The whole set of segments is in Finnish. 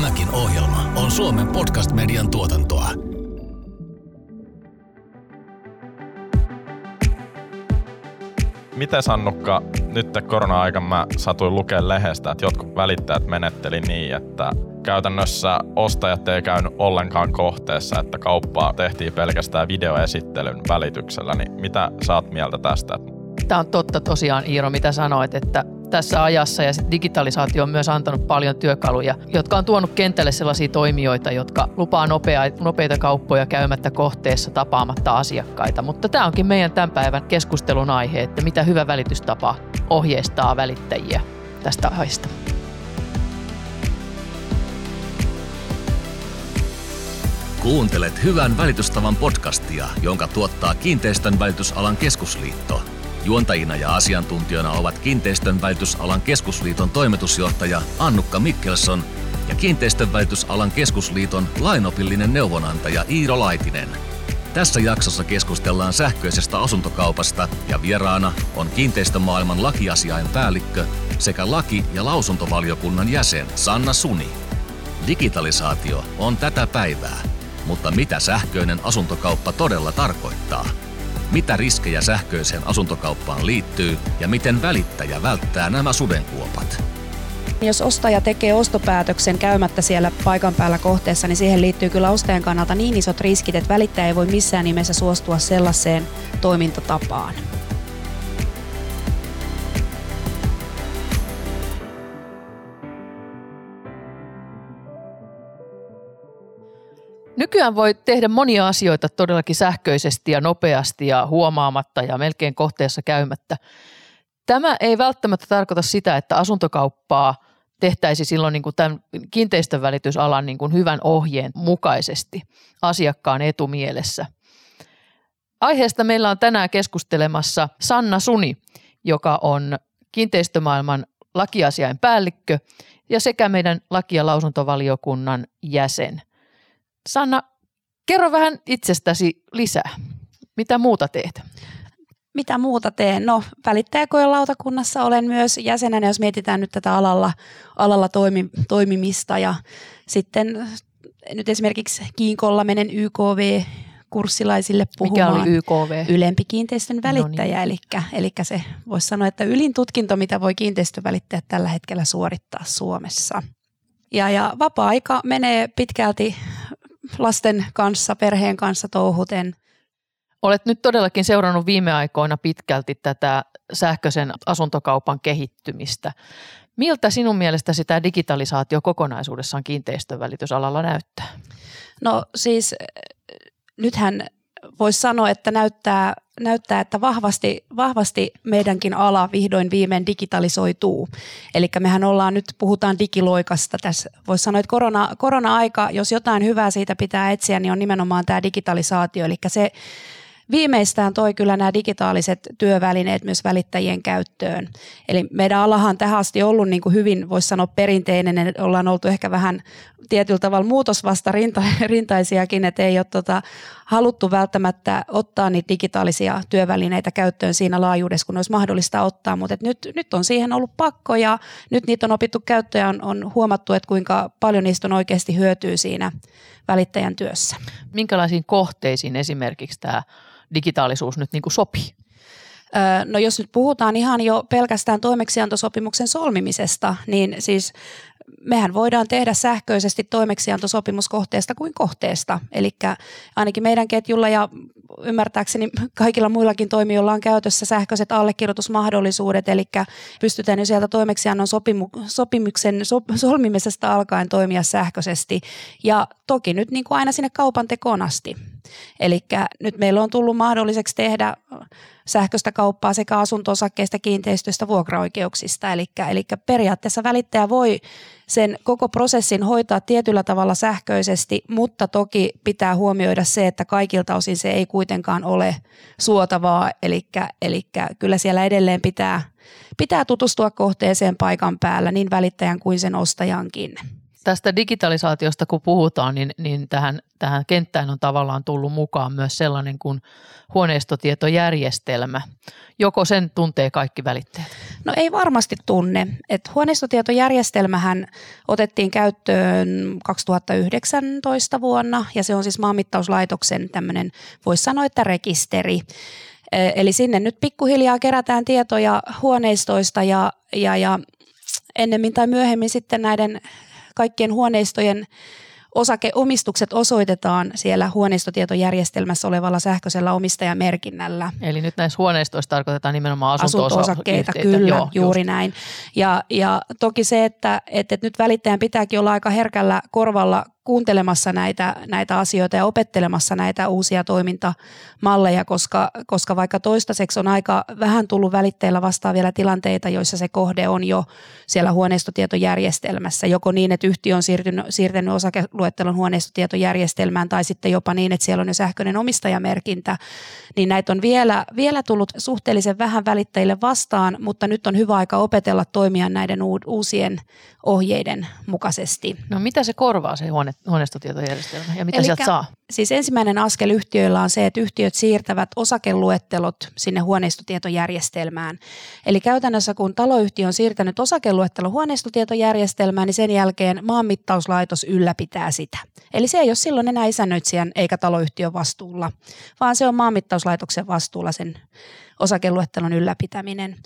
Tämäkin ohjelma on Suomen podcast-median tuotantoa. Miten Sannukka, nyt korona-aikana mä satuin lukemaan lehdestä, että jotkut välittäjät menetteli niin, että käytännössä ostajat ei käynyt ollenkaan kohteessa, että kauppaa tehtiin pelkästään videoesittelyn välityksellä. Niin mitä saat mieltä tästä? Tämä on totta tosiaan Iiro, mitä sanoit, että tässä ajassa ja digitalisaatio on myös antanut paljon työkaluja, jotka on tuonut kentälle sellaisia toimijoita, jotka lupaa nopea, nopeita kauppoja käymättä kohteessa tapaamatta asiakkaita. Mutta tämä onkin meidän tämän päivän keskustelun aihe, että mitä hyvä välitystapa ohjeistaa välittäjiä tästä aiheesta. Kuuntelet Hyvän välitystavan podcastia, jonka tuottaa Kiinteistön välitysalan keskusliitto – Juontajina ja asiantuntijoina ovat Kiinteistön välitysalan keskusliiton toimitusjohtaja Annukka Mikkelson ja Kiinteistön välitysalan keskusliiton lainopillinen neuvonantaja Iiro Laitinen. Tässä jaksossa keskustellaan sähköisestä asuntokaupasta ja vieraana on kiinteistömaailman lakiasiain päällikkö sekä laki- ja lausuntovaliokunnan jäsen Sanna Suni. Digitalisaatio on tätä päivää, mutta mitä sähköinen asuntokauppa todella tarkoittaa – mitä riskejä sähköiseen asuntokauppaan liittyy ja miten välittäjä välttää nämä sudenkuopat. Jos ostaja tekee ostopäätöksen käymättä siellä paikan päällä kohteessa, niin siihen liittyy kyllä ostajan kannalta niin isot riskit, että välittäjä ei voi missään nimessä suostua sellaiseen toimintatapaan. Nykyään voi tehdä monia asioita todellakin sähköisesti ja nopeasti ja huomaamatta ja melkein kohteessa käymättä. Tämä ei välttämättä tarkoita sitä, että asuntokauppaa tehtäisiin silloin niin kuin tämän kiinteistön välitysalan niin kuin hyvän ohjeen mukaisesti asiakkaan etumielessä. Aiheesta meillä on tänään keskustelemassa Sanna Suni, joka on kiinteistömaailman lakiasiain päällikkö ja sekä meidän laki- ja lausuntovaliokunnan jäsen – Sanna, kerro vähän itsestäsi lisää. Mitä muuta teet? Mitä muuta teen? No välittäjäkojen lautakunnassa olen myös jäsenenä, jos mietitään nyt tätä alalla, alalla toimi, toimimista. Ja sitten nyt esimerkiksi Kiinkolla menen YKV kurssilaisille puhumaan. Mikä oli YKV? Ylempi kiinteistön välittäjä, no niin. eli, eli se voisi sanoa, että ylin tutkinto, mitä voi kiinteistövälittäjät tällä hetkellä suorittaa Suomessa. Ja, ja vapaa-aika menee pitkälti lasten kanssa, perheen kanssa touhuten. Olet nyt todellakin seurannut viime aikoina pitkälti tätä sähköisen asuntokaupan kehittymistä. Miltä sinun mielestäsi tämä digitalisaatio kokonaisuudessaan kiinteistönvälitysalalla näyttää? No siis nythän voisi sanoa, että näyttää, näyttää että vahvasti, vahvasti meidänkin ala vihdoin viimein digitalisoituu. Eli mehän ollaan nyt, puhutaan digiloikasta tässä. Voisi sanoa, että korona, korona-aika, jos jotain hyvää siitä pitää etsiä, niin on nimenomaan tämä digitalisaatio. Eli se viimeistään toi kyllä nämä digitaaliset työvälineet myös välittäjien käyttöön. Eli meidän alahan tähän asti ollut niin kuin hyvin, voisi sanoa perinteinen, ollaan oltu ehkä vähän tietyllä tavalla muutosvasta rinta, rintaisiakin, että ei ole tota, haluttu välttämättä ottaa niitä digitaalisia työvälineitä käyttöön siinä laajuudessa, kun olisi mahdollista ottaa, mutta nyt, nyt on siihen ollut pakko ja nyt niitä on opittu käyttöön ja on, on huomattu, että kuinka paljon niistä on oikeasti hyötyä siinä välittäjän työssä. Minkälaisiin kohteisiin esimerkiksi tämä digitaalisuus nyt niin kuin sopii? No jos nyt puhutaan ihan jo pelkästään toimeksiantosopimuksen solmimisesta, niin siis mehän voidaan tehdä sähköisesti toimeksiantosopimus kohteesta kuin kohteesta. Eli ainakin meidän ketjulla ja ymmärtääkseni kaikilla muillakin toimijoilla on käytössä sähköiset allekirjoitusmahdollisuudet, eli pystytään jo sieltä toimeksiannon sopimu, sopimuksen so, solmimisesta alkaen toimia sähköisesti. Ja toki nyt niin kuin aina sinne kaupan tekoon asti. Eli nyt meillä on tullut mahdolliseksi tehdä sähköistä kauppaa sekä asunto-osakkeista, kiinteistöistä, vuokraoikeuksista. Eli, eli periaatteessa välittäjä voi sen koko prosessin hoitaa tietyllä tavalla sähköisesti, mutta toki pitää huomioida se, että kaikilta osin se ei kuitenkaan ole suotavaa. Eli, eli kyllä siellä edelleen pitää, pitää tutustua kohteeseen paikan päällä niin välittäjän kuin sen ostajankin. Tästä digitalisaatiosta kun puhutaan, niin, niin tähän, tähän kenttään on tavallaan tullut mukaan myös sellainen kuin huoneistotietojärjestelmä. Joko sen tuntee kaikki välitteet? No ei varmasti tunne. Et huoneistotietojärjestelmähän otettiin käyttöön 2019 vuonna ja se on siis maanmittauslaitoksen tämmöinen, voisi sanoa, että rekisteri. Eli sinne nyt pikkuhiljaa kerätään tietoja huoneistoista ja, ja, ja ennemmin tai myöhemmin sitten näiden kaikkien huoneistojen osakeomistukset osoitetaan siellä huoneistotietojärjestelmässä olevalla sähköisellä omistajamerkinnällä. Eli nyt näissä huoneistoissa tarkoitetaan nimenomaan asunto-osakkeita. kyllä, Joo, juuri just. näin. Ja, ja toki se, että, että nyt välittäjän pitääkin olla aika herkällä korvalla kuuntelemassa näitä, näitä asioita ja opettelemassa näitä uusia toimintamalleja, koska, koska vaikka toistaiseksi on aika vähän tullut välitteillä vastaan vielä tilanteita, joissa se kohde on jo siellä huoneistotietojärjestelmässä, joko niin, että yhtiö on siirtynyt, siirtänyt osakeluettelon huoneistotietojärjestelmään tai sitten jopa niin, että siellä on jo sähköinen omistajamerkintä, niin näitä on vielä, vielä tullut suhteellisen vähän välittäjille vastaan, mutta nyt on hyvä aika opetella toimia näiden uusien ohjeiden mukaisesti. No mitä se korvaa se huone, huoneistotietojärjestelmä ja mitä Elikkä, sieltä saa? Siis ensimmäinen askel yhtiöillä on se, että yhtiöt siirtävät osakeluettelot sinne huoneistotietojärjestelmään. Eli käytännössä kun taloyhtiö on siirtänyt osakeluettelon huoneistotietojärjestelmään, niin sen jälkeen maanmittauslaitos ylläpitää sitä. Eli se ei ole silloin enää isännöitsijän eikä taloyhtiön vastuulla, vaan se on maanmittauslaitoksen vastuulla sen osakeluettelon ylläpitäminen.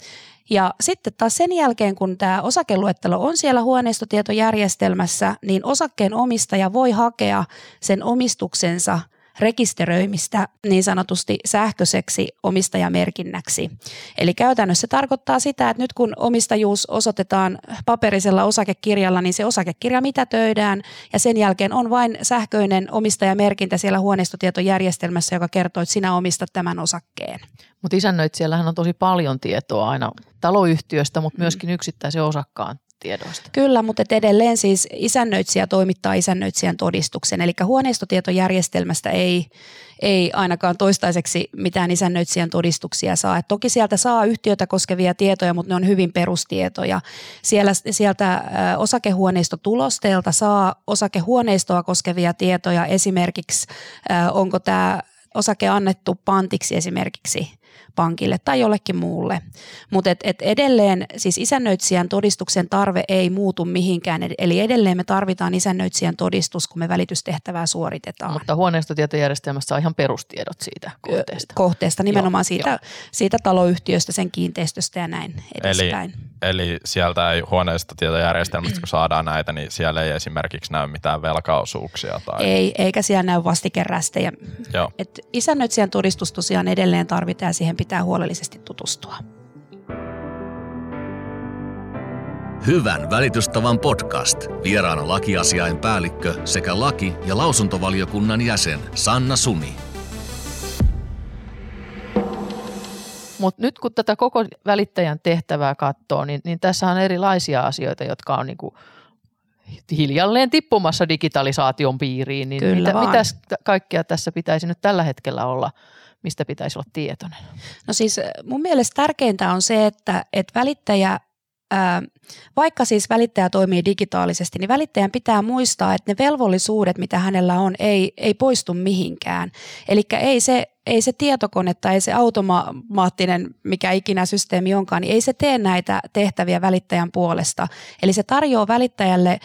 Ja sitten taas sen jälkeen, kun tämä osakeluettelo on siellä huoneistotietojärjestelmässä, niin osakkeen omistaja voi hakea sen omistuksensa – rekisteröimistä niin sanotusti sähköiseksi omistajamerkinnäksi. Eli käytännössä se tarkoittaa sitä, että nyt kun omistajuus osoitetaan paperisella osakekirjalla, niin se osakekirja mitätöidään ja sen jälkeen on vain sähköinen omistajamerkintä siellä huoneistotietojärjestelmässä, joka kertoo, että sinä omistat tämän osakkeen. Mutta isännöitsijällähän on tosi paljon tietoa aina taloyhtiöstä, mutta myöskin yksittäisen osakkaan tiedoista. Kyllä, mutta edelleen siis isännöitsijä toimittaa isännöitsijän todistuksen, eli huoneistotietojärjestelmästä ei, ei ainakaan toistaiseksi mitään isännöitsijän todistuksia saa. Et toki sieltä saa yhtiötä koskevia tietoja, mutta ne on hyvin perustietoja. Siellä, sieltä osakehuoneistotulosteelta saa osakehuoneistoa koskevia tietoja, esimerkiksi onko tämä osake annettu pantiksi esimerkiksi pankille tai jollekin muulle. Mutta et, et edelleen siis isännöitsijän todistuksen tarve ei muutu mihinkään, eli edelleen me tarvitaan isännöitsijän todistus, kun me välitystehtävää suoritetaan. Mutta huoneistotietojärjestelmässä on ihan perustiedot siitä kohteesta. Kohteesta, nimenomaan joo, siitä, jo. siitä taloyhtiöstä, sen kiinteistöstä ja näin edespäin. Eli, eli sieltä ei huoneistotietojärjestelmästä, kun saadaan näitä, niin siellä ei esimerkiksi näy mitään velkaosuuksia? Tai... Ei, eikä siellä näy vastikerästejä. Et isännöitsijän todistus tosiaan edelleen tarvitaan siihen pitää huolellisesti tutustua. Hyvän välitystavan podcast. Vieraana lakiasiain päällikkö sekä laki- ja lausuntovaliokunnan jäsen Sanna Suni. Mutta nyt kun tätä koko välittäjän tehtävää katsoo, niin, niin tässä on erilaisia asioita, jotka on niinku hiljalleen tippumassa digitalisaation piiriin. Niin Kyllä mitä, mitäs kaikkea tässä pitäisi nyt tällä hetkellä olla – mistä pitäisi olla tietoinen? No siis mun mielestä tärkeintä on se, että, että välittäjä vaikka siis välittäjä toimii digitaalisesti, niin välittäjän pitää muistaa, että ne velvollisuudet, mitä hänellä on, ei, ei poistu mihinkään. Eli ei se, ei se tietokone tai se automaattinen, mikä ikinä systeemi onkaan, niin ei se tee näitä tehtäviä välittäjän puolesta. Eli se tarjoaa välittäjälle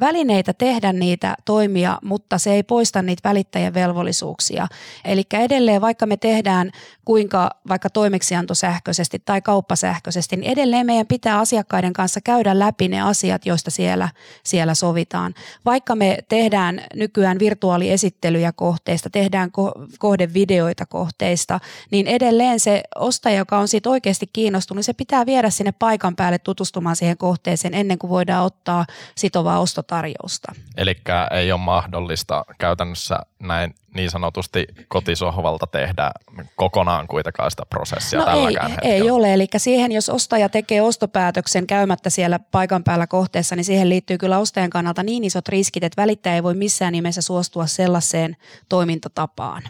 välineitä tehdä niitä toimia, mutta se ei poista niitä välittäjän velvollisuuksia. Eli edelleen vaikka me tehdään kuinka vaikka toimeksianto sähköisesti tai kauppa sähköisesti, niin edelleen meidän pitää asiakkaiden kanssa käydä läpi ne asiat, joista siellä, siellä sovitaan. Vaikka me tehdään nykyään virtuaaliesittelyjä kohteista, tehdään ko- kohdevideoita kohteista, niin edelleen se ostaja, joka on siitä oikeasti kiinnostunut, se pitää viedä sinne paikan päälle tutustumaan siihen kohteeseen ennen kuin voidaan ottaa sitovaa ostotarjousta. Eli ei ole mahdollista käytännössä näin niin sanotusti kotisohvalta tehdä kokonaan kuitenkaan sitä prosessia no tälläkään ei, hetkellä. ei ole, eli siihen jos ostaja tekee ostopäätöksen käymättä siellä paikan päällä kohteessa, niin siihen liittyy kyllä ostajan kannalta niin isot riskit, että välittäjä ei voi missään nimessä suostua sellaiseen toimintatapaan.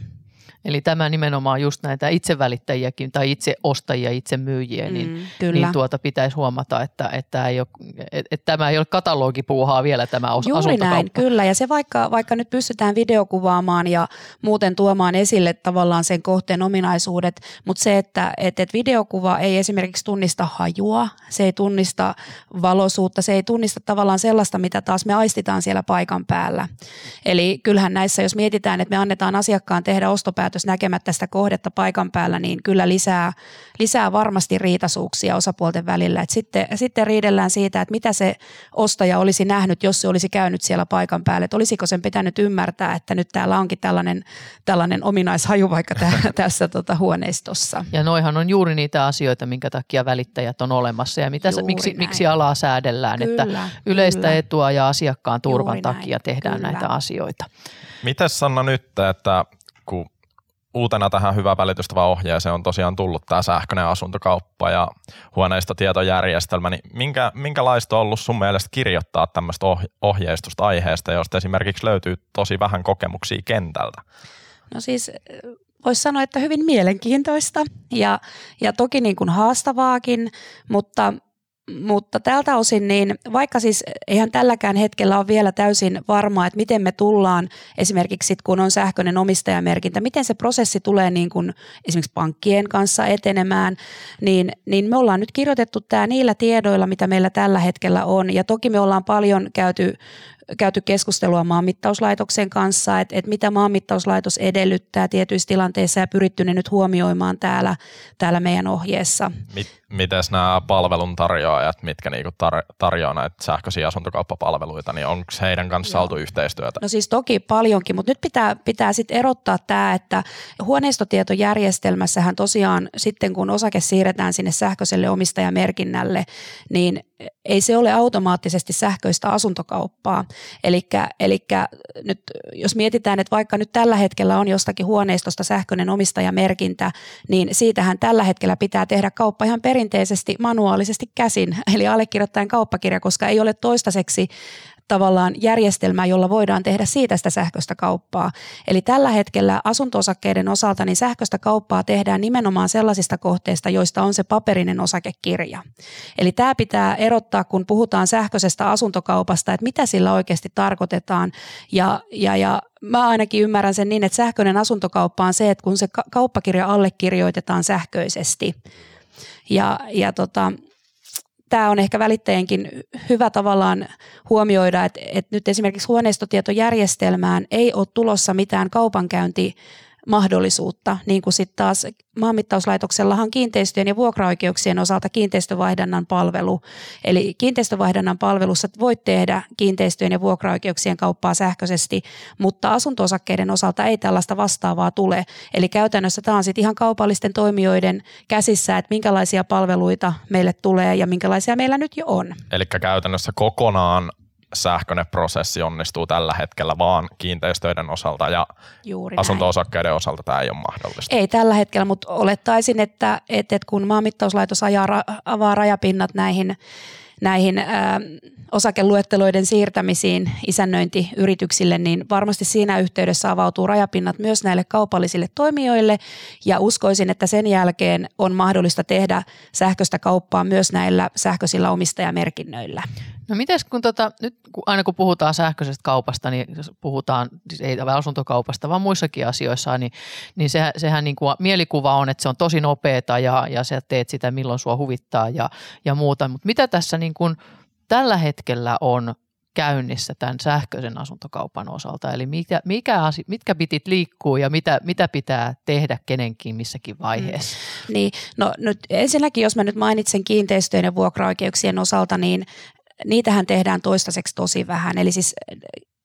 Eli tämä nimenomaan just näitä itsevälittäjiäkin tai itse ostajia, itse myyjiä, niin, Mm, kyllä. niin tuota pitäisi huomata, että, että, ei ole, että, että tämä ei ole katalogipuuhaa vielä tämä os- Juuri näin, kyllä. Ja se vaikka, vaikka nyt pystytään videokuvaamaan ja muuten tuomaan esille tavallaan sen kohteen ominaisuudet, mutta se, että, että, että videokuva ei esimerkiksi tunnista hajua, se ei tunnista valoisuutta, se ei tunnista tavallaan sellaista, mitä taas me aistitaan siellä paikan päällä. Eli kyllähän näissä, jos mietitään, että me annetaan asiakkaan tehdä ostopäätös näkemättä sitä kohdetta paikan päällä, niin kyllä lisää, lisää varmasti riitaisuuksia osapuolten välillä. Et sitten, sitten riidellään siitä, että mitä se ostaja olisi nähnyt, jos se olisi käynyt siellä paikan päällä. Että olisiko sen pitänyt ymmärtää, että nyt täällä onkin tällainen, tällainen ominaishaju vaikka tä, tässä tota huoneistossa. Ja noihan on juuri niitä asioita, minkä takia välittäjät on olemassa ja mitä, Juuri miksi, näin. miksi alaa säädellään, että Kyllä, yleistä kyllä. etua ja asiakkaan turvan Juuri näin, takia tehdään kyllä. näitä asioita. Mites Sanna nyt, että kun uutena tähän hyvä välitystävä ohjeeseen on tosiaan tullut tämä sähköinen asuntokauppa ja huoneistotietojärjestelmä, niin minkä, minkälaista on ollut sun mielestä kirjoittaa tämmöistä oh- ohjeistusta aiheesta, josta esimerkiksi löytyy tosi vähän kokemuksia kentältä? No siis voisi sanoa, että hyvin mielenkiintoista ja, ja toki niin kuin haastavaakin, mutta mutta tältä osin, niin vaikka siis eihän tälläkään hetkellä ole vielä täysin varmaa, että miten me tullaan esimerkiksi sit, kun on sähköinen omistajamerkintä, miten se prosessi tulee niin kuin esimerkiksi pankkien kanssa etenemään, niin, niin me ollaan nyt kirjoitettu tämä niillä tiedoilla, mitä meillä tällä hetkellä on. Ja toki me ollaan paljon käyty käyty keskustelua maanmittauslaitoksen kanssa, että, että mitä maanmittauslaitos edellyttää tietyissä tilanteissa ja pyritty ne nyt huomioimaan täällä, täällä meidän ohjeessa. Mit, mites nämä palveluntarjoajat, mitkä niinku tar- tarjoaa näitä sähköisiä asuntokauppapalveluita, niin onko heidän kanssa Joo. oltu yhteistyötä? No siis toki paljonkin, mutta nyt pitää, pitää sitten erottaa tämä, että huoneistotietojärjestelmässähän tosiaan sitten kun osake siirretään sinne sähköiselle omistajamerkinnälle, niin ei se ole automaattisesti sähköistä asuntokauppaa. Eli nyt jos mietitään, että vaikka nyt tällä hetkellä on jostakin huoneistosta sähköinen omistajamerkintä, niin siitähän tällä hetkellä pitää tehdä kauppa ihan perinteisesti manuaalisesti käsin, eli allekirjoittaen kauppakirja, koska ei ole toistaiseksi tavallaan järjestelmää, jolla voidaan tehdä siitä sitä sähköistä kauppaa. Eli tällä hetkellä asunto-osakkeiden osalta niin sähköistä kauppaa tehdään nimenomaan sellaisista kohteista, joista on se paperinen osakekirja. Eli tämä pitää erottaa, kun puhutaan sähköisestä asuntokaupasta, että mitä sillä oikeasti tarkoitetaan. Ja, ja, ja mä ainakin ymmärrän sen niin, että sähköinen asuntokauppa on se, että kun se ka- kauppakirja allekirjoitetaan sähköisesti. Ja, ja tota, tämä on ehkä välittäjienkin hyvä tavallaan huomioida, että, että nyt esimerkiksi huoneistotietojärjestelmään ei ole tulossa mitään kaupankäynti mahdollisuutta, niin kuin sitten taas maanmittauslaitoksellahan kiinteistöjen ja vuokraoikeuksien osalta kiinteistövaihdannan palvelu. Eli kiinteistövaihdannan palvelussa voit tehdä kiinteistöjen ja vuokraoikeuksien kauppaa sähköisesti, mutta asunto-osakkeiden osalta ei tällaista vastaavaa tule. Eli käytännössä tämä on sitten ihan kaupallisten toimijoiden käsissä, että minkälaisia palveluita meille tulee ja minkälaisia meillä nyt jo on. Eli käytännössä kokonaan sähköinen prosessi onnistuu tällä hetkellä vaan kiinteistöiden osalta ja Juuri näin. asunto-osakkeiden osalta tämä ei ole mahdollista. Ei tällä hetkellä, mutta olettaisin, että, että, että kun maanmittauslaitos ajaa, avaa rajapinnat näihin, näihin ää, osakeluetteloiden siirtämisiin isännöintiyrityksille, niin varmasti siinä yhteydessä avautuu rajapinnat myös näille kaupallisille toimijoille ja uskoisin, että sen jälkeen on mahdollista tehdä sähköistä kauppaa myös näillä sähköisillä omistajamerkinnöillä. No mites kun tota, nyt kun aina kun puhutaan sähköisestä kaupasta, niin puhutaan, siis ei asuntokaupasta, vaan muissakin asioissa, niin, niin sehän, sehän niin kuin mielikuva on, että se on tosi nopeeta ja, ja sä teet sitä milloin sua huvittaa ja, ja muuta. Mutta mitä tässä niin kuin tällä hetkellä on käynnissä tämän sähköisen asuntokaupan osalta? Eli mikä, mikä asi, mitkä bitit liikkuu ja mitä, mitä pitää tehdä kenenkin missäkin vaiheessa? Niin, no nyt ensinnäkin, jos mä nyt mainitsen kiinteistöjen ja vuokraoikeuksien osalta, niin niitähän tehdään toistaiseksi tosi vähän. Eli siis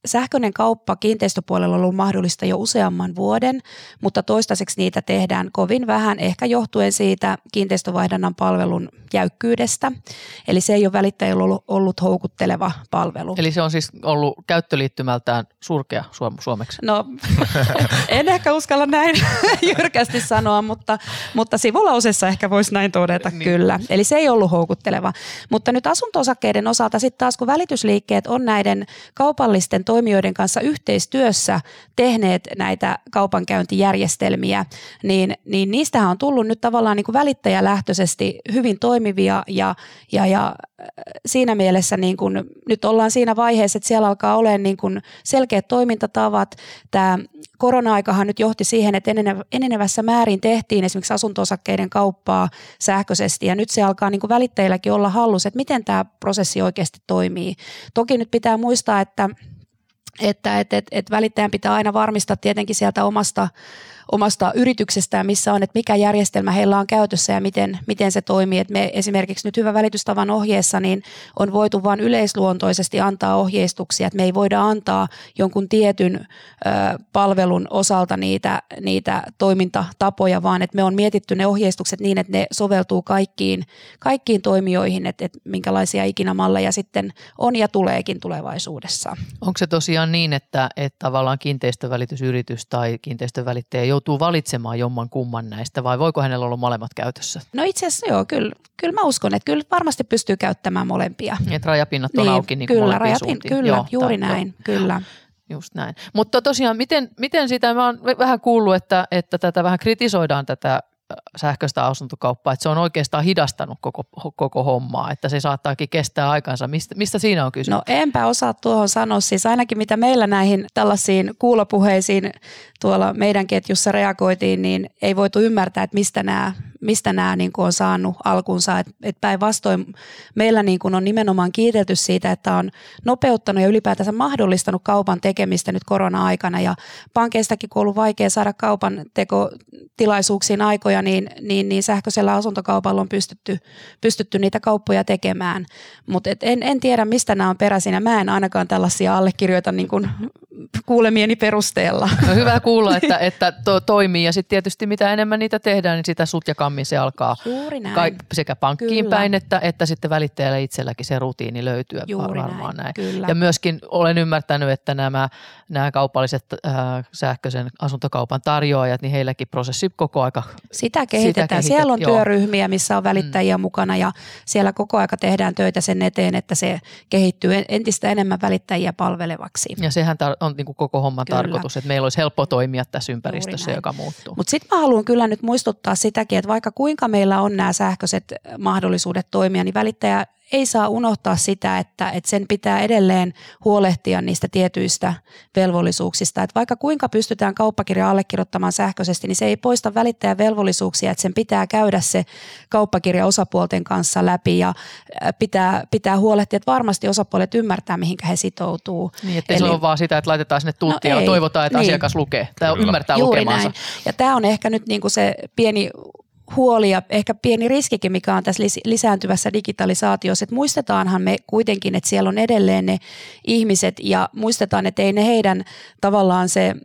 sähköinen kauppa kiinteistöpuolella on ollut mahdollista jo useamman vuoden, mutta toistaiseksi niitä tehdään kovin vähän, ehkä johtuen siitä kiinteistövaihdannan palvelun jäykkyydestä. Eli se ei ole välittäjillä ollut, ollut houkutteleva palvelu. Eli se on siis ollut käyttöliittymältään surkea suom- suomeksi. No, en ehkä uskalla näin jyrkästi sanoa, mutta, mutta sivulausessa ehkä voisi näin todeta niin. kyllä. Eli se ei ollut houkutteleva. Mutta nyt asunto-osakkeiden osalta sitten taas, kun välitysliikkeet on näiden kaupallisten toimijoiden kanssa yhteistyössä tehneet näitä kaupankäyntijärjestelmiä, niin, niin niistähän on tullut nyt tavallaan niin kuin välittäjälähtöisesti hyvin toimivia ja, ja, ja siinä mielessä niin kuin, nyt ollaan siinä vaiheessa, että siellä alkaa olemaan niin kuin selkeät toimintatavat. Tämä korona-aikahan nyt johti siihen, että enenevässä määrin tehtiin esimerkiksi asunto-osakkeiden kauppaa sähköisesti ja nyt se alkaa niin kuin välittäjilläkin olla hallus, että miten tämä prosessi oikeasti toimii. Toki nyt pitää muistaa, että että et, et, et välittäjän pitää aina varmistaa tietenkin sieltä omasta omasta yrityksestään, missä on, että mikä järjestelmä heillä on käytössä ja miten, miten se toimii. Et me esimerkiksi nyt hyvä välitystavan ohjeessa niin on voitu vain yleisluontoisesti antaa ohjeistuksia, että me ei voida antaa jonkun tietyn ö, palvelun osalta niitä, niitä toimintatapoja, vaan että me on mietitty ne ohjeistukset niin, että ne soveltuu kaikkiin, kaikkiin toimijoihin, että, että minkälaisia ikinä malleja sitten on ja tuleekin tulevaisuudessa. Onko se tosiaan niin, että, että tavallaan kiinteistövälitysyritys tai kiinteistövälittäjä joutuu valitsemaan jomman kumman näistä vai voiko hänellä olla molemmat käytössä? No itse asiassa joo, kyllä, kyllä mä uskon, että kyllä varmasti pystyy käyttämään molempia. Että rajapinnat on niin, auki niin kyllä, rajapin, kyllä, joo, juuri tai, näin, jo. kyllä. Just näin. Mutta tosiaan, miten, miten sitä, mä oon vähän kuullut, että, että tätä vähän kritisoidaan tätä sähköistä asuntokauppaa, että se on oikeastaan hidastanut koko, koko hommaa, että se saattaakin kestää aikansa. Mistä, mistä siinä on kysymys? No enpä osaa tuohon sanoa, siis ainakin mitä meillä näihin tällaisiin kuulopuheisiin tuolla meidän ketjussa reagoitiin, niin ei voitu ymmärtää, että mistä nämä mistä nämä niin kuin on saanut alkunsa. Et, et päinvastoin meillä niin kuin on nimenomaan kiitelty siitä, että on nopeuttanut ja ylipäätänsä mahdollistanut kaupan tekemistä nyt korona-aikana. Ja pankeistakin, kun on ollut vaikea saada kaupan tekotilaisuuksiin aikoja, niin, niin, niin sähköisellä asuntokaupalla on pystytty, pystytty niitä kauppoja tekemään. Mutta en, en tiedä, mistä nämä on peräisin ja mä en ainakaan tällaisia allekirjoita niin kuin kuulemieni perusteella. No hyvä kuulla, että, että to, toimii ja sitten tietysti mitä enemmän niitä tehdään, niin sitä sutjakammin se alkaa Juuri näin. Ka- sekä pankkiin Kyllä. päin että, että sitten välittäjällä itselläkin se rutiini löytyy Juuri varmaan näin. näin. Kyllä. Ja myöskin olen ymmärtänyt, että nämä, nämä kaupalliset äh, sähköisen asuntokaupan tarjoajat, niin heilläkin prosessi koko aika Sitä kehitetään. Sitä kehitet, siellä on joo. työryhmiä, missä on välittäjiä mm. mukana ja siellä koko aika tehdään töitä sen eteen, että se kehittyy entistä enemmän välittäjiä palvelevaksi. Ja sehän tar- on niin kuin koko homman kyllä. tarkoitus, että meillä olisi helppo toimia tässä ympäristössä, joka muuttuu. Mutta sitten mä haluan kyllä nyt muistuttaa sitäkin, että vaikka kuinka meillä on nämä sähköiset mahdollisuudet toimia, niin välittäjä ei saa unohtaa sitä, että, että sen pitää edelleen huolehtia niistä tietyistä velvollisuuksista. Että vaikka kuinka pystytään kauppakirja allekirjoittamaan sähköisesti, niin se ei poista välittäjän velvollisuuksia, että sen pitää käydä se kauppakirja osapuolten kanssa läpi ja pitää, pitää huolehtia, että varmasti osapuolet ymmärtää, mihinkä he sitoutuu. Niin, että Eli, se on vaan sitä, että laitetaan sinne tuntia no ja toivotaan, että niin. asiakas lukee tai ymmärtää Juuri lukemansa. Näin. Ja tämä on ehkä nyt niin kuin se pieni huoli ja ehkä pieni riskikin, mikä on tässä lisääntyvässä digitalisaatiossa, että muistetaanhan me kuitenkin, että siellä on edelleen ne ihmiset ja muistetaan, että ei ne heidän tavallaan se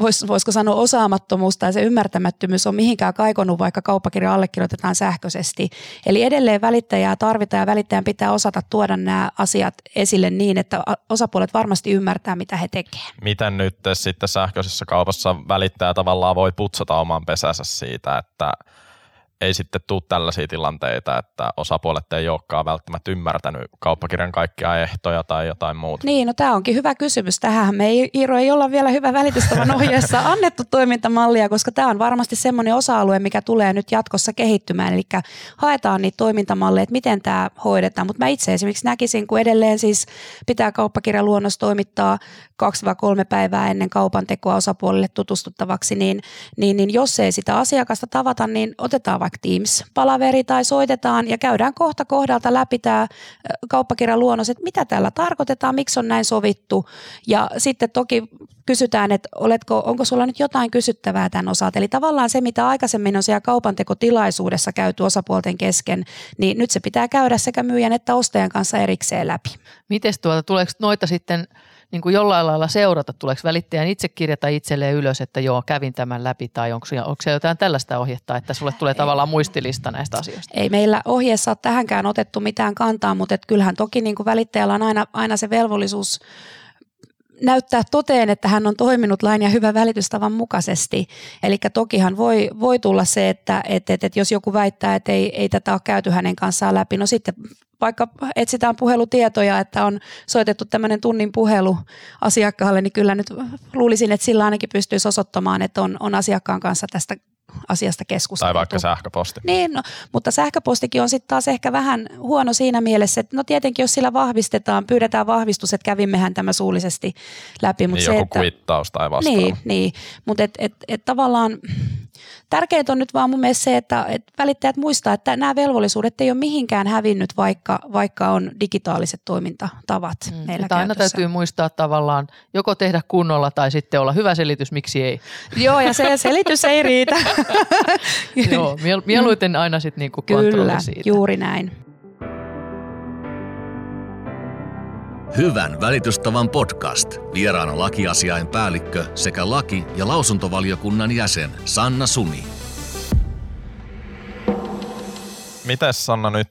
vois, voisiko sanoa osaamattomuus tai se ymmärtämättömyys on mihinkään kaikonut, vaikka kauppakirja allekirjoitetaan sähköisesti. Eli edelleen välittäjää tarvitaan ja välittäjän pitää osata tuoda nämä asiat esille niin, että osapuolet varmasti ymmärtää, mitä he tekevät. Miten nyt sitten sähköisessä kaupassa välittäjä tavallaan voi putsata oman pesänsä siitä, että – ei sitten tule tällaisia tilanteita, että osapuolet ei olekaan välttämättä ymmärtänyt kauppakirjan kaikkia ehtoja tai jotain muuta. Niin, no tämä onkin hyvä kysymys. Tähän me ei, Iiro, ei olla vielä hyvä välitystavan ohjeessa annettu toimintamallia, koska tämä on varmasti semmoinen osa-alue, mikä tulee nyt jatkossa kehittymään. Eli haetaan niitä toimintamalleja, että miten tämä hoidetaan. Mutta mä itse esimerkiksi näkisin, kun edelleen siis pitää kauppakirjan luonnos toimittaa kaksi vai kolme päivää ennen kaupan tekoa osapuolille tutustuttavaksi, niin, niin, niin jos ei sitä asiakasta tavata, niin otetaan vaikka Teams-palaveri tai soitetaan ja käydään kohta kohdalta läpi tämä kauppakirjan luonnos, että mitä tällä tarkoitetaan, miksi on näin sovittu ja sitten toki kysytään, että oletko, onko sulla nyt jotain kysyttävää tämän osalta. Eli tavallaan se, mitä aikaisemmin on siellä kaupantekotilaisuudessa käyty osapuolten kesken, niin nyt se pitää käydä sekä myyjän että ostajan kanssa erikseen läpi. Miten tuota, tuleeko noita sitten niin kuin jollain lailla seurata, tuleeko välittäjän itse kirjata itselleen ylös, että joo, kävin tämän läpi tai onko, onko se jotain tällaista ohjetta, että sulle tulee tavallaan muistilista näistä asioista? Ei meillä ohjeessa ole tähänkään otettu mitään kantaa, mutta et kyllähän toki niin kuin välittäjällä on aina, aina se velvollisuus näyttää toteen, että hän on toiminut lain ja hyvän välitystavan mukaisesti. Eli tokihan voi, voi tulla se, että, että, että, että jos joku väittää, että ei, ei tätä ole käyty hänen kanssaan läpi, no sitten vaikka etsitään puhelutietoja, että on soitettu tämmöinen tunnin puhelu asiakkaalle, niin kyllä nyt luulisin, että sillä ainakin pystyisi osoittamaan, että on, on asiakkaan kanssa tästä asiasta keskusteltu. Tai vaikka sähköposti. Niin, no, mutta sähköpostikin on sitten taas ehkä vähän huono siinä mielessä, että no tietenkin jos sillä vahvistetaan, pyydetään vahvistus, että kävimmehän tämä suullisesti läpi. Mutta niin se, joku että, kuittaus tai vastaava. Niin, niin. mutta et, et, et tavallaan tärkeintä on nyt vaan mun mielestä se, että, että välittäjät muistaa, että nämä velvollisuudet ei ole mihinkään hävinnyt, vaikka, vaikka on digitaaliset toimintatavat mm, meillä Aina täytyy muistaa tavallaan joko tehdä kunnolla tai sitten olla hyvä selitys, miksi ei. Joo, ja se selitys ei riitä. Joo, mieluiten aina sitten niinku kontrolli Kyllä, siitä. juuri näin. Hyvän välitystavan podcast. Vieraana lakiasiain päällikkö sekä laki- ja lausuntovaliokunnan jäsen Sanna Suni. Mites Sanna nyt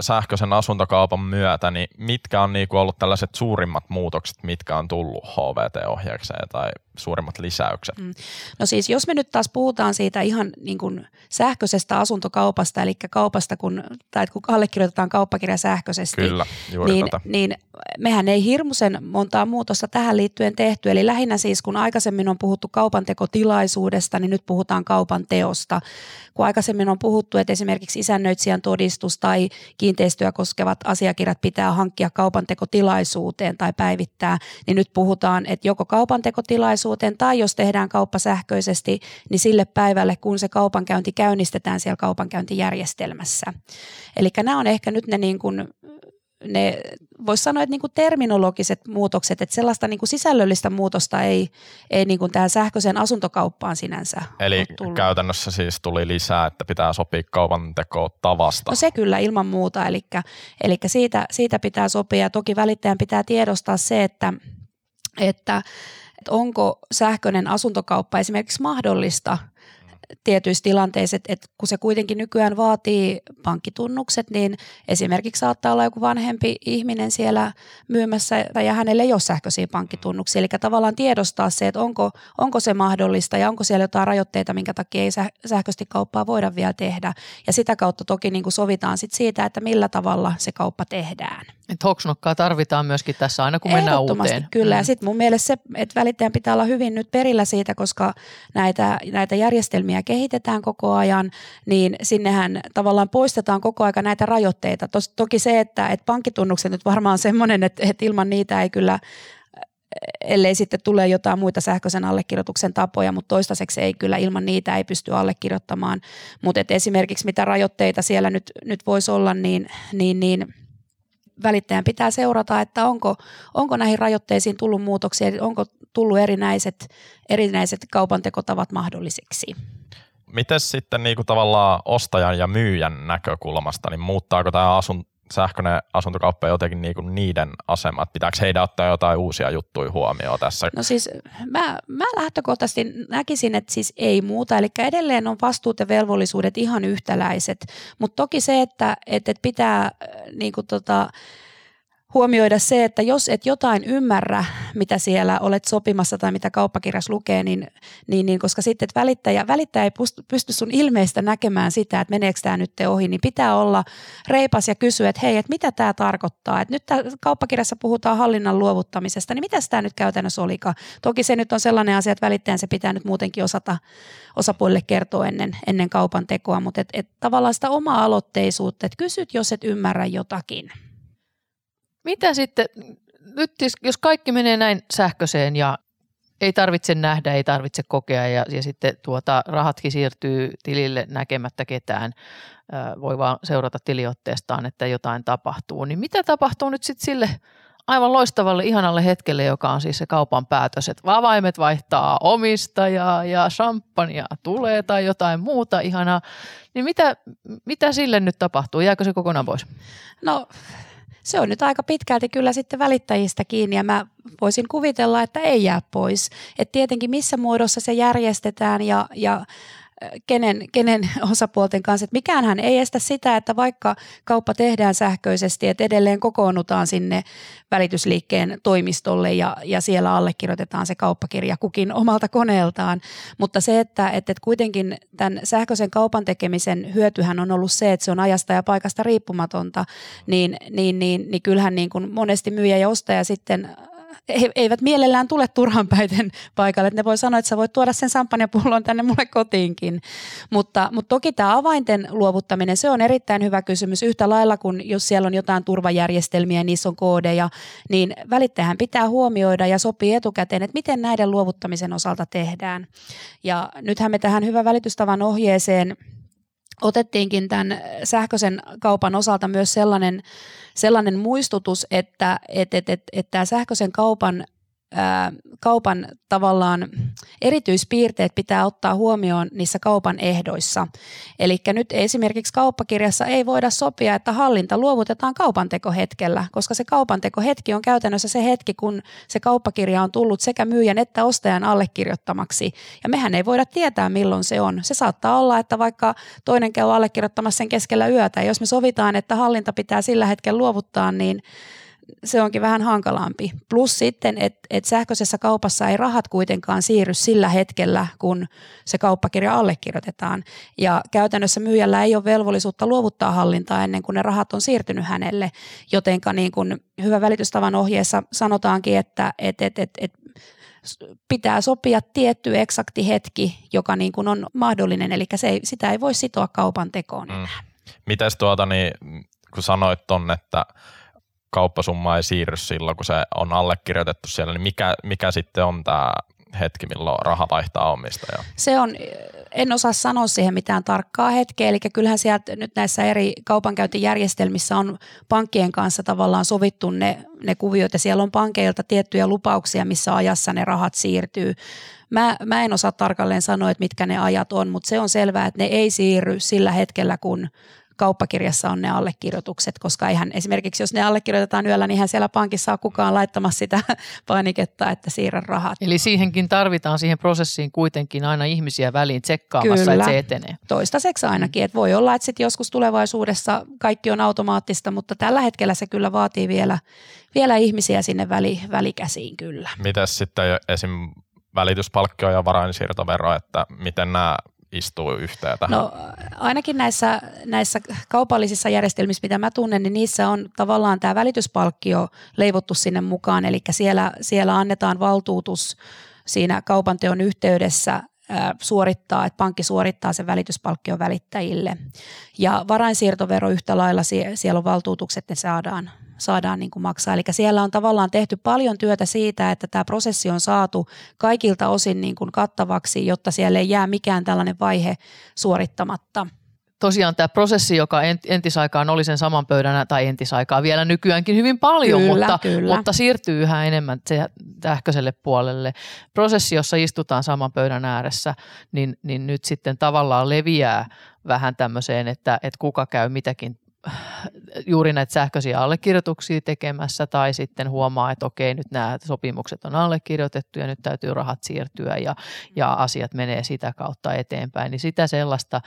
sähköisen asuntokaupan myötä, niin mitkä on niinku ollut tällaiset suurimmat muutokset, mitkä on tullut HVT-ohjaukseen tai suurimmat lisäykset? Mm. No siis jos me nyt taas puhutaan siitä ihan niin kuin sähköisestä asuntokaupasta, eli kaupasta, kun, tai kun allekirjoitetaan kauppakirja sähköisesti, Kyllä, niin, tätä. niin mehän ei hirmuisen montaa muutosta tähän liittyen tehty. Eli lähinnä siis, kun aikaisemmin on puhuttu kaupantekotilaisuudesta, niin nyt puhutaan kaupan teosta. Kun aikaisemmin on puhuttu, että esimerkiksi isännöitsijän todistus tai kiinteistöä koskevat asiakirjat pitää hankkia kaupantekotilaisuuteen tai päivittää, niin nyt puhutaan, että joko kaupantekotilaisuuteen tai jos tehdään kauppa sähköisesti, niin sille päivälle, kun se kaupankäynti käynnistetään siellä kaupankäyntijärjestelmässä. Eli nämä on ehkä nyt ne niin kuin ne, voisi sanoa, että niin kuin terminologiset muutokset, että sellaista niin kuin sisällöllistä muutosta ei, ei niin kuin tähän sähköiseen asuntokauppaan sinänsä Eli käytännössä siis tuli lisää, että pitää sopia kaupan tavasta. No se kyllä ilman muuta, eli, eli siitä, siitä pitää sopia toki välittäjän pitää tiedostaa se, että, että, että onko sähköinen asuntokauppa esimerkiksi mahdollista – tietyissä tilanteissa, että, että kun se kuitenkin nykyään vaatii pankkitunnukset, niin esimerkiksi saattaa olla joku vanhempi ihminen siellä myymässä tai hänelle ei ole sähköisiä pankkitunnuksia. Eli tavallaan tiedostaa se, että onko, onko se mahdollista ja onko siellä jotain rajoitteita, minkä takia ei sähköisesti kauppaa voida vielä tehdä. Ja sitä kautta toki niin kuin sovitaan sit siitä, että millä tavalla se kauppa tehdään. Että hoksnokkaa tarvitaan myöskin tässä aina, kun mennään uuteen. kyllä. Mm. Ja sitten mun mielestä se, että välittäjän pitää olla hyvin nyt perillä siitä, koska näitä, näitä järjestelmiä kehitetään koko ajan, niin sinnehän tavallaan poistetaan koko ajan näitä rajoitteita. Tos, toki se, että, että pankkitunnukset nyt varmaan on semmoinen, että, että ilman niitä ei kyllä ellei sitten tule jotain muita sähköisen allekirjoituksen tapoja, mutta toistaiseksi ei kyllä ilman niitä ei pysty allekirjoittamaan. Mutta esimerkiksi mitä rajoitteita siellä nyt, nyt voisi olla, niin, niin, niin – välittäjän pitää seurata, että onko, onko näihin rajoitteisiin tullut muutoksia, onko tullut erinäiset, erinäiset kaupantekotavat mahdollisiksi. Miten sitten niin kuin tavallaan ostajan ja myyjän näkökulmasta, niin muuttaako tämä asun, sähköinen asuntokauppa jotenkin niinku niiden asemat? Pitääkö heidän ottaa jotain uusia juttuja huomioon tässä? No siis mä, mä lähtökohtaisesti näkisin, että siis ei muuta. Eli edelleen on vastuut ja velvollisuudet ihan yhtäläiset. Mutta toki se, että, että pitää äh, niin kuin tota, huomioida se, että jos et jotain ymmärrä, mitä siellä olet sopimassa tai mitä kauppakirjas lukee, niin, niin, niin koska sitten välittäjä, välittäjä ei pysty sun ilmeistä näkemään sitä, että meneekö tämä nyt ohi, niin pitää olla reipas ja kysyä, että hei, että mitä tämä tarkoittaa. Että nyt tää kauppakirjassa puhutaan hallinnan luovuttamisesta, niin mitä tämä nyt käytännössä olikaan? Toki se nyt on sellainen asia, että välittäjän se pitää nyt muutenkin osata osapuolille kertoa ennen, ennen kaupan tekoa, mutta et, et tavallaan sitä omaa aloitteisuutta, että kysyt, jos et ymmärrä jotakin. Mitä sitten, nyt jos kaikki menee näin sähköiseen ja ei tarvitse nähdä, ei tarvitse kokea ja, ja sitten tuota, rahatkin siirtyy tilille näkemättä ketään, voi vaan seurata tiliotteestaan, että jotain tapahtuu, niin mitä tapahtuu nyt sitten sille aivan loistavalle, ihanalle hetkelle, joka on siis se kaupan päätös, että avaimet vaihtaa omistajaa ja champagnea tulee tai jotain muuta ihanaa, niin mitä, mitä sille nyt tapahtuu? Jääkö se kokonaan pois? No se on nyt aika pitkälti kyllä sitten välittäjistä kiinni ja mä voisin kuvitella, että ei jää pois. Että tietenkin missä muodossa se järjestetään ja, ja kenen, kenen osapuolten kanssa. Että mikäänhän ei estä sitä, että vaikka kauppa tehdään sähköisesti, että edelleen kokoonnutaan sinne välitysliikkeen toimistolle ja, ja siellä allekirjoitetaan se kauppakirja kukin omalta koneeltaan. Mutta se, että, että kuitenkin tämän sähköisen kaupan tekemisen hyötyhän on ollut se, että se on ajasta ja paikasta riippumatonta, niin, niin, niin, niin kyllähän niin kuin monesti myyjä ja ostaja sitten he eivät mielellään tule turhanpäiten paikalle. Ne voi sanoa, että sä voit tuoda sen sampanjapullon tänne mulle kotiinkin. Mutta, mutta toki tämä avainten luovuttaminen, se on erittäin hyvä kysymys. Yhtä lailla kuin jos siellä on jotain turvajärjestelmiä, niissä on koodeja, niin välittäjän pitää huomioida ja sopii etukäteen, että miten näiden luovuttamisen osalta tehdään. Ja nythän me tähän hyvän välitystavan ohjeeseen otettiinkin tämän sähköisen kaupan osalta myös sellainen sellainen muistutus, että, että, että, että, tämä sähköisen kaupan kaupan tavallaan erityispiirteet pitää ottaa huomioon niissä kaupan ehdoissa. Eli nyt esimerkiksi kauppakirjassa ei voida sopia, että hallinta luovutetaan kaupantekohetkellä, koska se kaupantekohetki on käytännössä se hetki, kun se kauppakirja on tullut sekä myyjän että ostajan allekirjoittamaksi. Ja mehän ei voida tietää, milloin se on. Se saattaa olla, että vaikka toinen käy allekirjoittamassa sen keskellä yötä, ja jos me sovitaan, että hallinta pitää sillä hetkellä luovuttaa, niin se onkin vähän hankalampi. Plus sitten, että et sähköisessä kaupassa ei rahat kuitenkaan siirry sillä hetkellä, kun se kauppakirja allekirjoitetaan. Ja käytännössä myyjällä ei ole velvollisuutta luovuttaa hallintaa ennen kuin ne rahat on siirtynyt hänelle. Jotenka niin kuin hyvä välitystavan ohjeessa sanotaankin, että et, et, et, et pitää sopia tietty eksakti hetki, joka niin kuin on mahdollinen, eli se ei, sitä ei voi sitoa kaupan tekoon enää. Mm. Mites tuota, niin, kun sanoit ton, että kauppasumma ei siirry silloin, kun se on allekirjoitettu siellä, niin mikä, mikä sitten on tämä hetki, milloin raha vaihtaa omistajaa? Se on, en osaa sanoa siihen mitään tarkkaa hetkeä, eli kyllähän sieltä nyt näissä eri kaupankäyntijärjestelmissä on pankkien kanssa tavallaan sovittu ne, ne kuviot, ja siellä on pankeilta tiettyjä lupauksia, missä ajassa ne rahat siirtyy. Mä, mä en osaa tarkalleen sanoa, että mitkä ne ajat on, mutta se on selvää, että ne ei siirry sillä hetkellä, kun kauppakirjassa on ne allekirjoitukset, koska eihän esimerkiksi jos ne allekirjoitetaan yöllä, niin eihän siellä pankissa ole kukaan laittamassa sitä painiketta, että siirrä rahat. Eli siihenkin tarvitaan siihen prosessiin kuitenkin aina ihmisiä väliin tsekkaamassa, Kyllä. että se etenee. Toistaiseksi ainakin, että voi olla, että sitten joskus tulevaisuudessa kaikki on automaattista, mutta tällä hetkellä se kyllä vaatii vielä, vielä ihmisiä sinne väli, välikäsiin kyllä. Mitäs sitten esim. välityspalkkio ja varainsiirtovero, että miten nämä istuu yhteen tähän? No ainakin näissä, näissä kaupallisissa järjestelmissä, mitä mä tunnen, niin niissä on tavallaan tämä välityspalkkio leivottu sinne mukaan, eli siellä, siellä annetaan valtuutus siinä kaupanteon yhteydessä suorittaa, että pankki suorittaa sen välityspalkkion välittäjille. Ja varainsiirtovero yhtä lailla, siellä on valtuutukset, ne saadaan, saadaan niin kuin maksaa. Eli siellä on tavallaan tehty paljon työtä siitä, että tämä prosessi on saatu kaikilta osin niin kuin kattavaksi, jotta siellä ei jää mikään tällainen vaihe suorittamatta tosiaan tämä prosessi, joka entisaikaan oli sen saman pöydän, tai entisaikaan vielä nykyäänkin hyvin paljon, kyllä, mutta, kyllä. mutta siirtyy yhä enemmän sähköiselle puolelle. Prosessi, jossa istutaan saman pöydän ääressä, niin, niin nyt sitten tavallaan leviää vähän tämmöiseen, että, että kuka käy mitäkin juuri näitä sähköisiä allekirjoituksia tekemässä tai sitten huomaa, että okei, nyt nämä sopimukset on allekirjoitettu ja nyt täytyy rahat siirtyä ja, ja asiat menee sitä kautta eteenpäin. Niin sitä sellaista,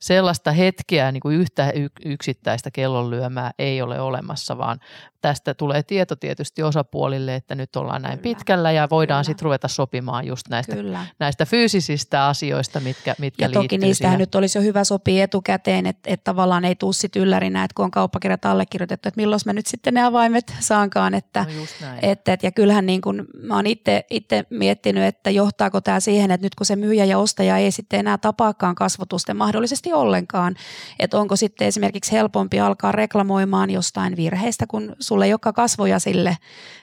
sellaista hetkeä, niin kuin yhtä yksittäistä kellonlyömää ei ole olemassa, vaan tästä tulee tieto tietysti osapuolille, että nyt ollaan näin Kyllä. pitkällä ja voidaan sitten ruveta sopimaan just näistä, näistä fyysisistä asioista, mitkä, mitkä ja toki niistähän siihen. nyt olisi jo hyvä sopia etukäteen, että, että tavallaan ei tule sitten yllärinä, että kun on kauppakirjat allekirjoitettu, että milloin mä nyt sitten ne avaimet saankaan. Että, no että, että, ja kyllähän niin kuin, mä oon itse miettinyt, että johtaako tämä siihen, että nyt kun se myyjä ja ostaja ei sitten enää tapaakaan kasvotusten mahdollisesti ollenkaan, että onko sitten esimerkiksi helpompi alkaa reklamoimaan jostain virheistä, kun sulle olekaan kasvoja sille,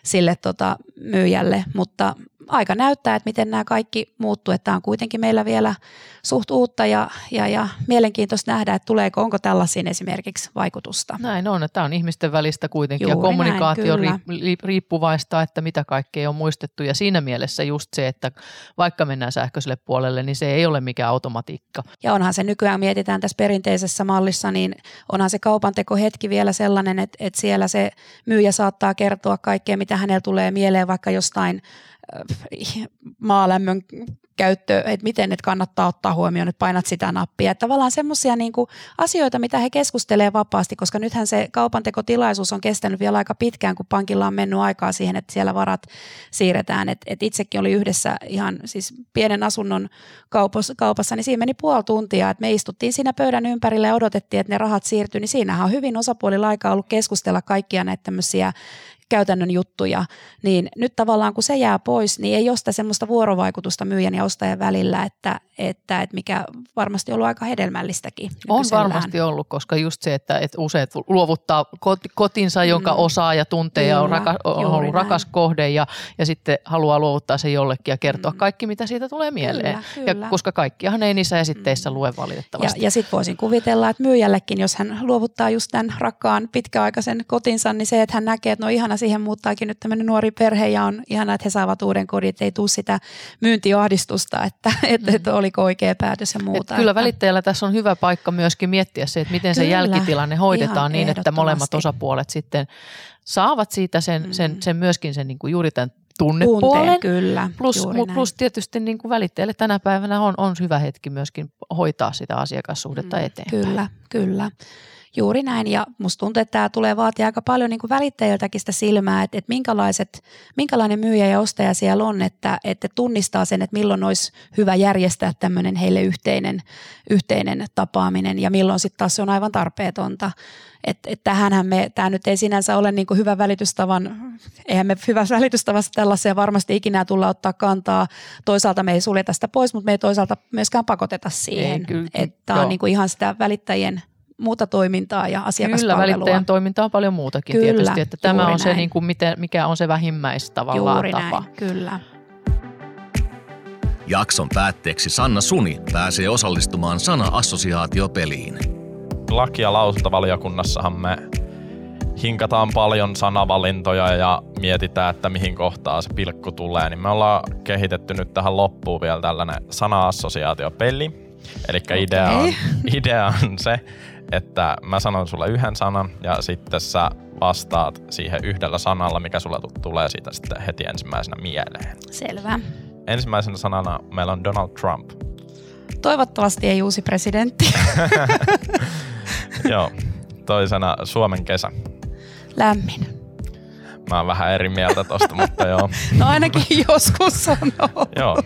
sille tota myyjälle, mutta aika näyttää, että miten nämä kaikki muuttuu, että tämä on kuitenkin meillä vielä suht uutta ja, ja, ja mielenkiintoista nähdä, että tuleeko, onko tällaisiin esimerkiksi vaikutusta. Näin on, että tämä on ihmisten välistä kuitenkin Juuri ja kommunikaatio näin, riippuvaista, että mitä kaikkea on muistettu ja siinä mielessä just se, että vaikka mennään sähköiselle puolelle, niin se ei ole mikään automatiikka. Ja onhan se nykyään, mietitään tässä perinteisessä mallissa, niin onhan se kaupantekohetki vielä sellainen, että, että siellä se myyjä saattaa kertoa kaikkea, mitä hänellä tulee mieleen vaikka jostain maalämmön käyttö, että miten ne kannattaa ottaa huomioon, että painat sitä nappia. Että tavallaan semmoisia niin asioita, mitä he keskustelee vapaasti, koska nythän se kaupantekotilaisuus on kestänyt vielä aika pitkään, kun pankilla on mennyt aikaa siihen, että siellä varat siirretään. Et, et itsekin oli yhdessä ihan siis pienen asunnon kaupassa, kaupassa, niin siinä meni puoli tuntia, että me istuttiin siinä pöydän ympärillä ja odotettiin, että ne rahat siirtyi, niin siinähän on hyvin osapuolilla aikaa ollut keskustella kaikkia näitä tämmöisiä käytännön juttuja, niin nyt tavallaan kun se jää pois, niin ei ole sitä semmoista vuorovaikutusta myyjän ja ostajan välillä, että, että, että mikä varmasti on ollut aika hedelmällistäkin. On varmasti ollut, koska just se, että, että useat luovuttaa kotinsa, jonka mm. osaa ja tuntee ja on, raka, on ollut näin. rakas kohde ja, ja sitten haluaa luovuttaa sen jollekin ja kertoa mm. kaikki, mitä siitä tulee mieleen. Kyllä, kyllä. Ja koska kaikkiahan ei niissä esitteissä mm. lue valitettavasti. Ja, ja sitten voisin kuvitella, että myyjällekin, jos hän luovuttaa just tämän rakkaan pitkäaikaisen kotinsa, niin se, että hän näkee, että no ihana siihen muuttaakin nyt tämmöinen nuori perhe ja on ihana, että he saavat uuden kodin, että ei tule sitä myyntiahdistusta, että, että, että mm. Oliko oikea päätös ja muuta. Et kyllä välittäjällä tässä on hyvä paikka myöskin miettiä se, että miten kyllä, se jälkitilanne hoidetaan niin, että molemmat osapuolet sitten saavat siitä sen, sen, mm. sen myöskin sen niin kuin juuri tämän tunnepuolen. Tunteen, kyllä. Plus, plus tietysti niin kuin välittäjälle tänä päivänä on, on hyvä hetki myöskin hoitaa sitä asiakassuhdetta mm, eteenpäin. Kyllä, kyllä. Juuri näin ja musta tuntuu, että tämä tulee vaatia aika paljon niin kuin välittäjiltäkin sitä silmää, että, että minkälaiset, minkälainen myyjä ja ostaja siellä on, että, että tunnistaa sen, että milloin olisi hyvä järjestää tämmöinen heille yhteinen, yhteinen tapaaminen ja milloin sitten taas se on aivan tarpeetonta. Että et tähänhän me, tämä nyt ei sinänsä ole niin kuin hyvä välitystavan, eihän me hyvä välitystavassa tällaiseen varmasti ikinä tulla ottaa kantaa. Toisaalta me ei suljeta sitä pois, mutta me ei toisaalta myöskään pakoteta siihen. Ei, kyllä, että on niin kuin ihan sitä välittäjien muuta toimintaa ja asiakaspalvelua. Kyllä, välittäjän toiminta on paljon muutakin kyllä, tietysti, että tämä on se, niin kuin, miten, mikä on se vähimmäis tavallaan juuri tapa. Näin, kyllä. Jakson päätteeksi Sanna Suni pääsee osallistumaan sana-assosiaatiopeliin. Laki- ja lausuntavaliokunnassahan me hinkataan paljon sanavalintoja ja mietitään, että mihin kohtaan se pilkku tulee, niin me ollaan kehitetty nyt tähän loppuun vielä tällainen sana-assosiaatiopeli. Eli okay. idea, on, idea on se, että mä sanon sulle yhden sanan ja sitten sä vastaat siihen yhdellä sanalla, mikä sulle tulee siitä sitten heti ensimmäisenä mieleen. Selvä. Ensimmäisenä sanana meillä on Donald Trump. Toivottavasti ei uusi presidentti. Joo. Toisena Suomen kesä. Lämmin. Mä oon vähän eri mieltä tosta, mutta joo. No ainakin joskus sanoo. joo.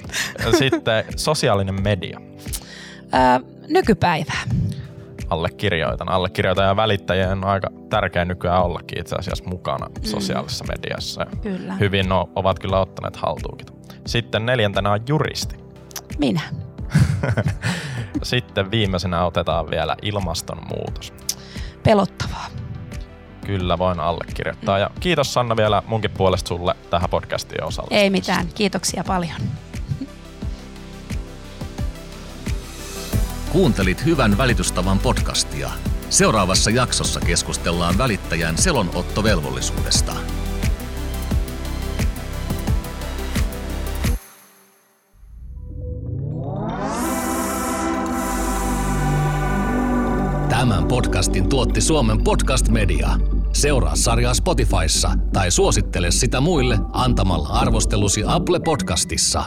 Sitten sosiaalinen media. Öö, nykypäivää allekirjoitan. Allekirjoitan ja välittäjien on aika tärkeä nykyään ollakin itse asiassa mukana mm. sosiaalisessa mediassa. Kyllä. Hyvin no, ovat kyllä ottaneet haltuukin. Sitten neljäntenä on juristi. Minä. Sitten viimeisenä otetaan vielä ilmastonmuutos. Pelottavaa. Kyllä, voin allekirjoittaa. Ja kiitos Sanna vielä munkin puolesta sulle tähän podcastiin osalta. Ei mitään, kiitoksia paljon. Kuuntelit Hyvän välitystavan podcastia. Seuraavassa jaksossa keskustellaan välittäjän selonottovelvollisuudesta. Tämän podcastin tuotti Suomen Podcast Media. Seuraa sarjaa Spotifyssa tai suosittele sitä muille antamalla arvostelusi Apple Podcastissa.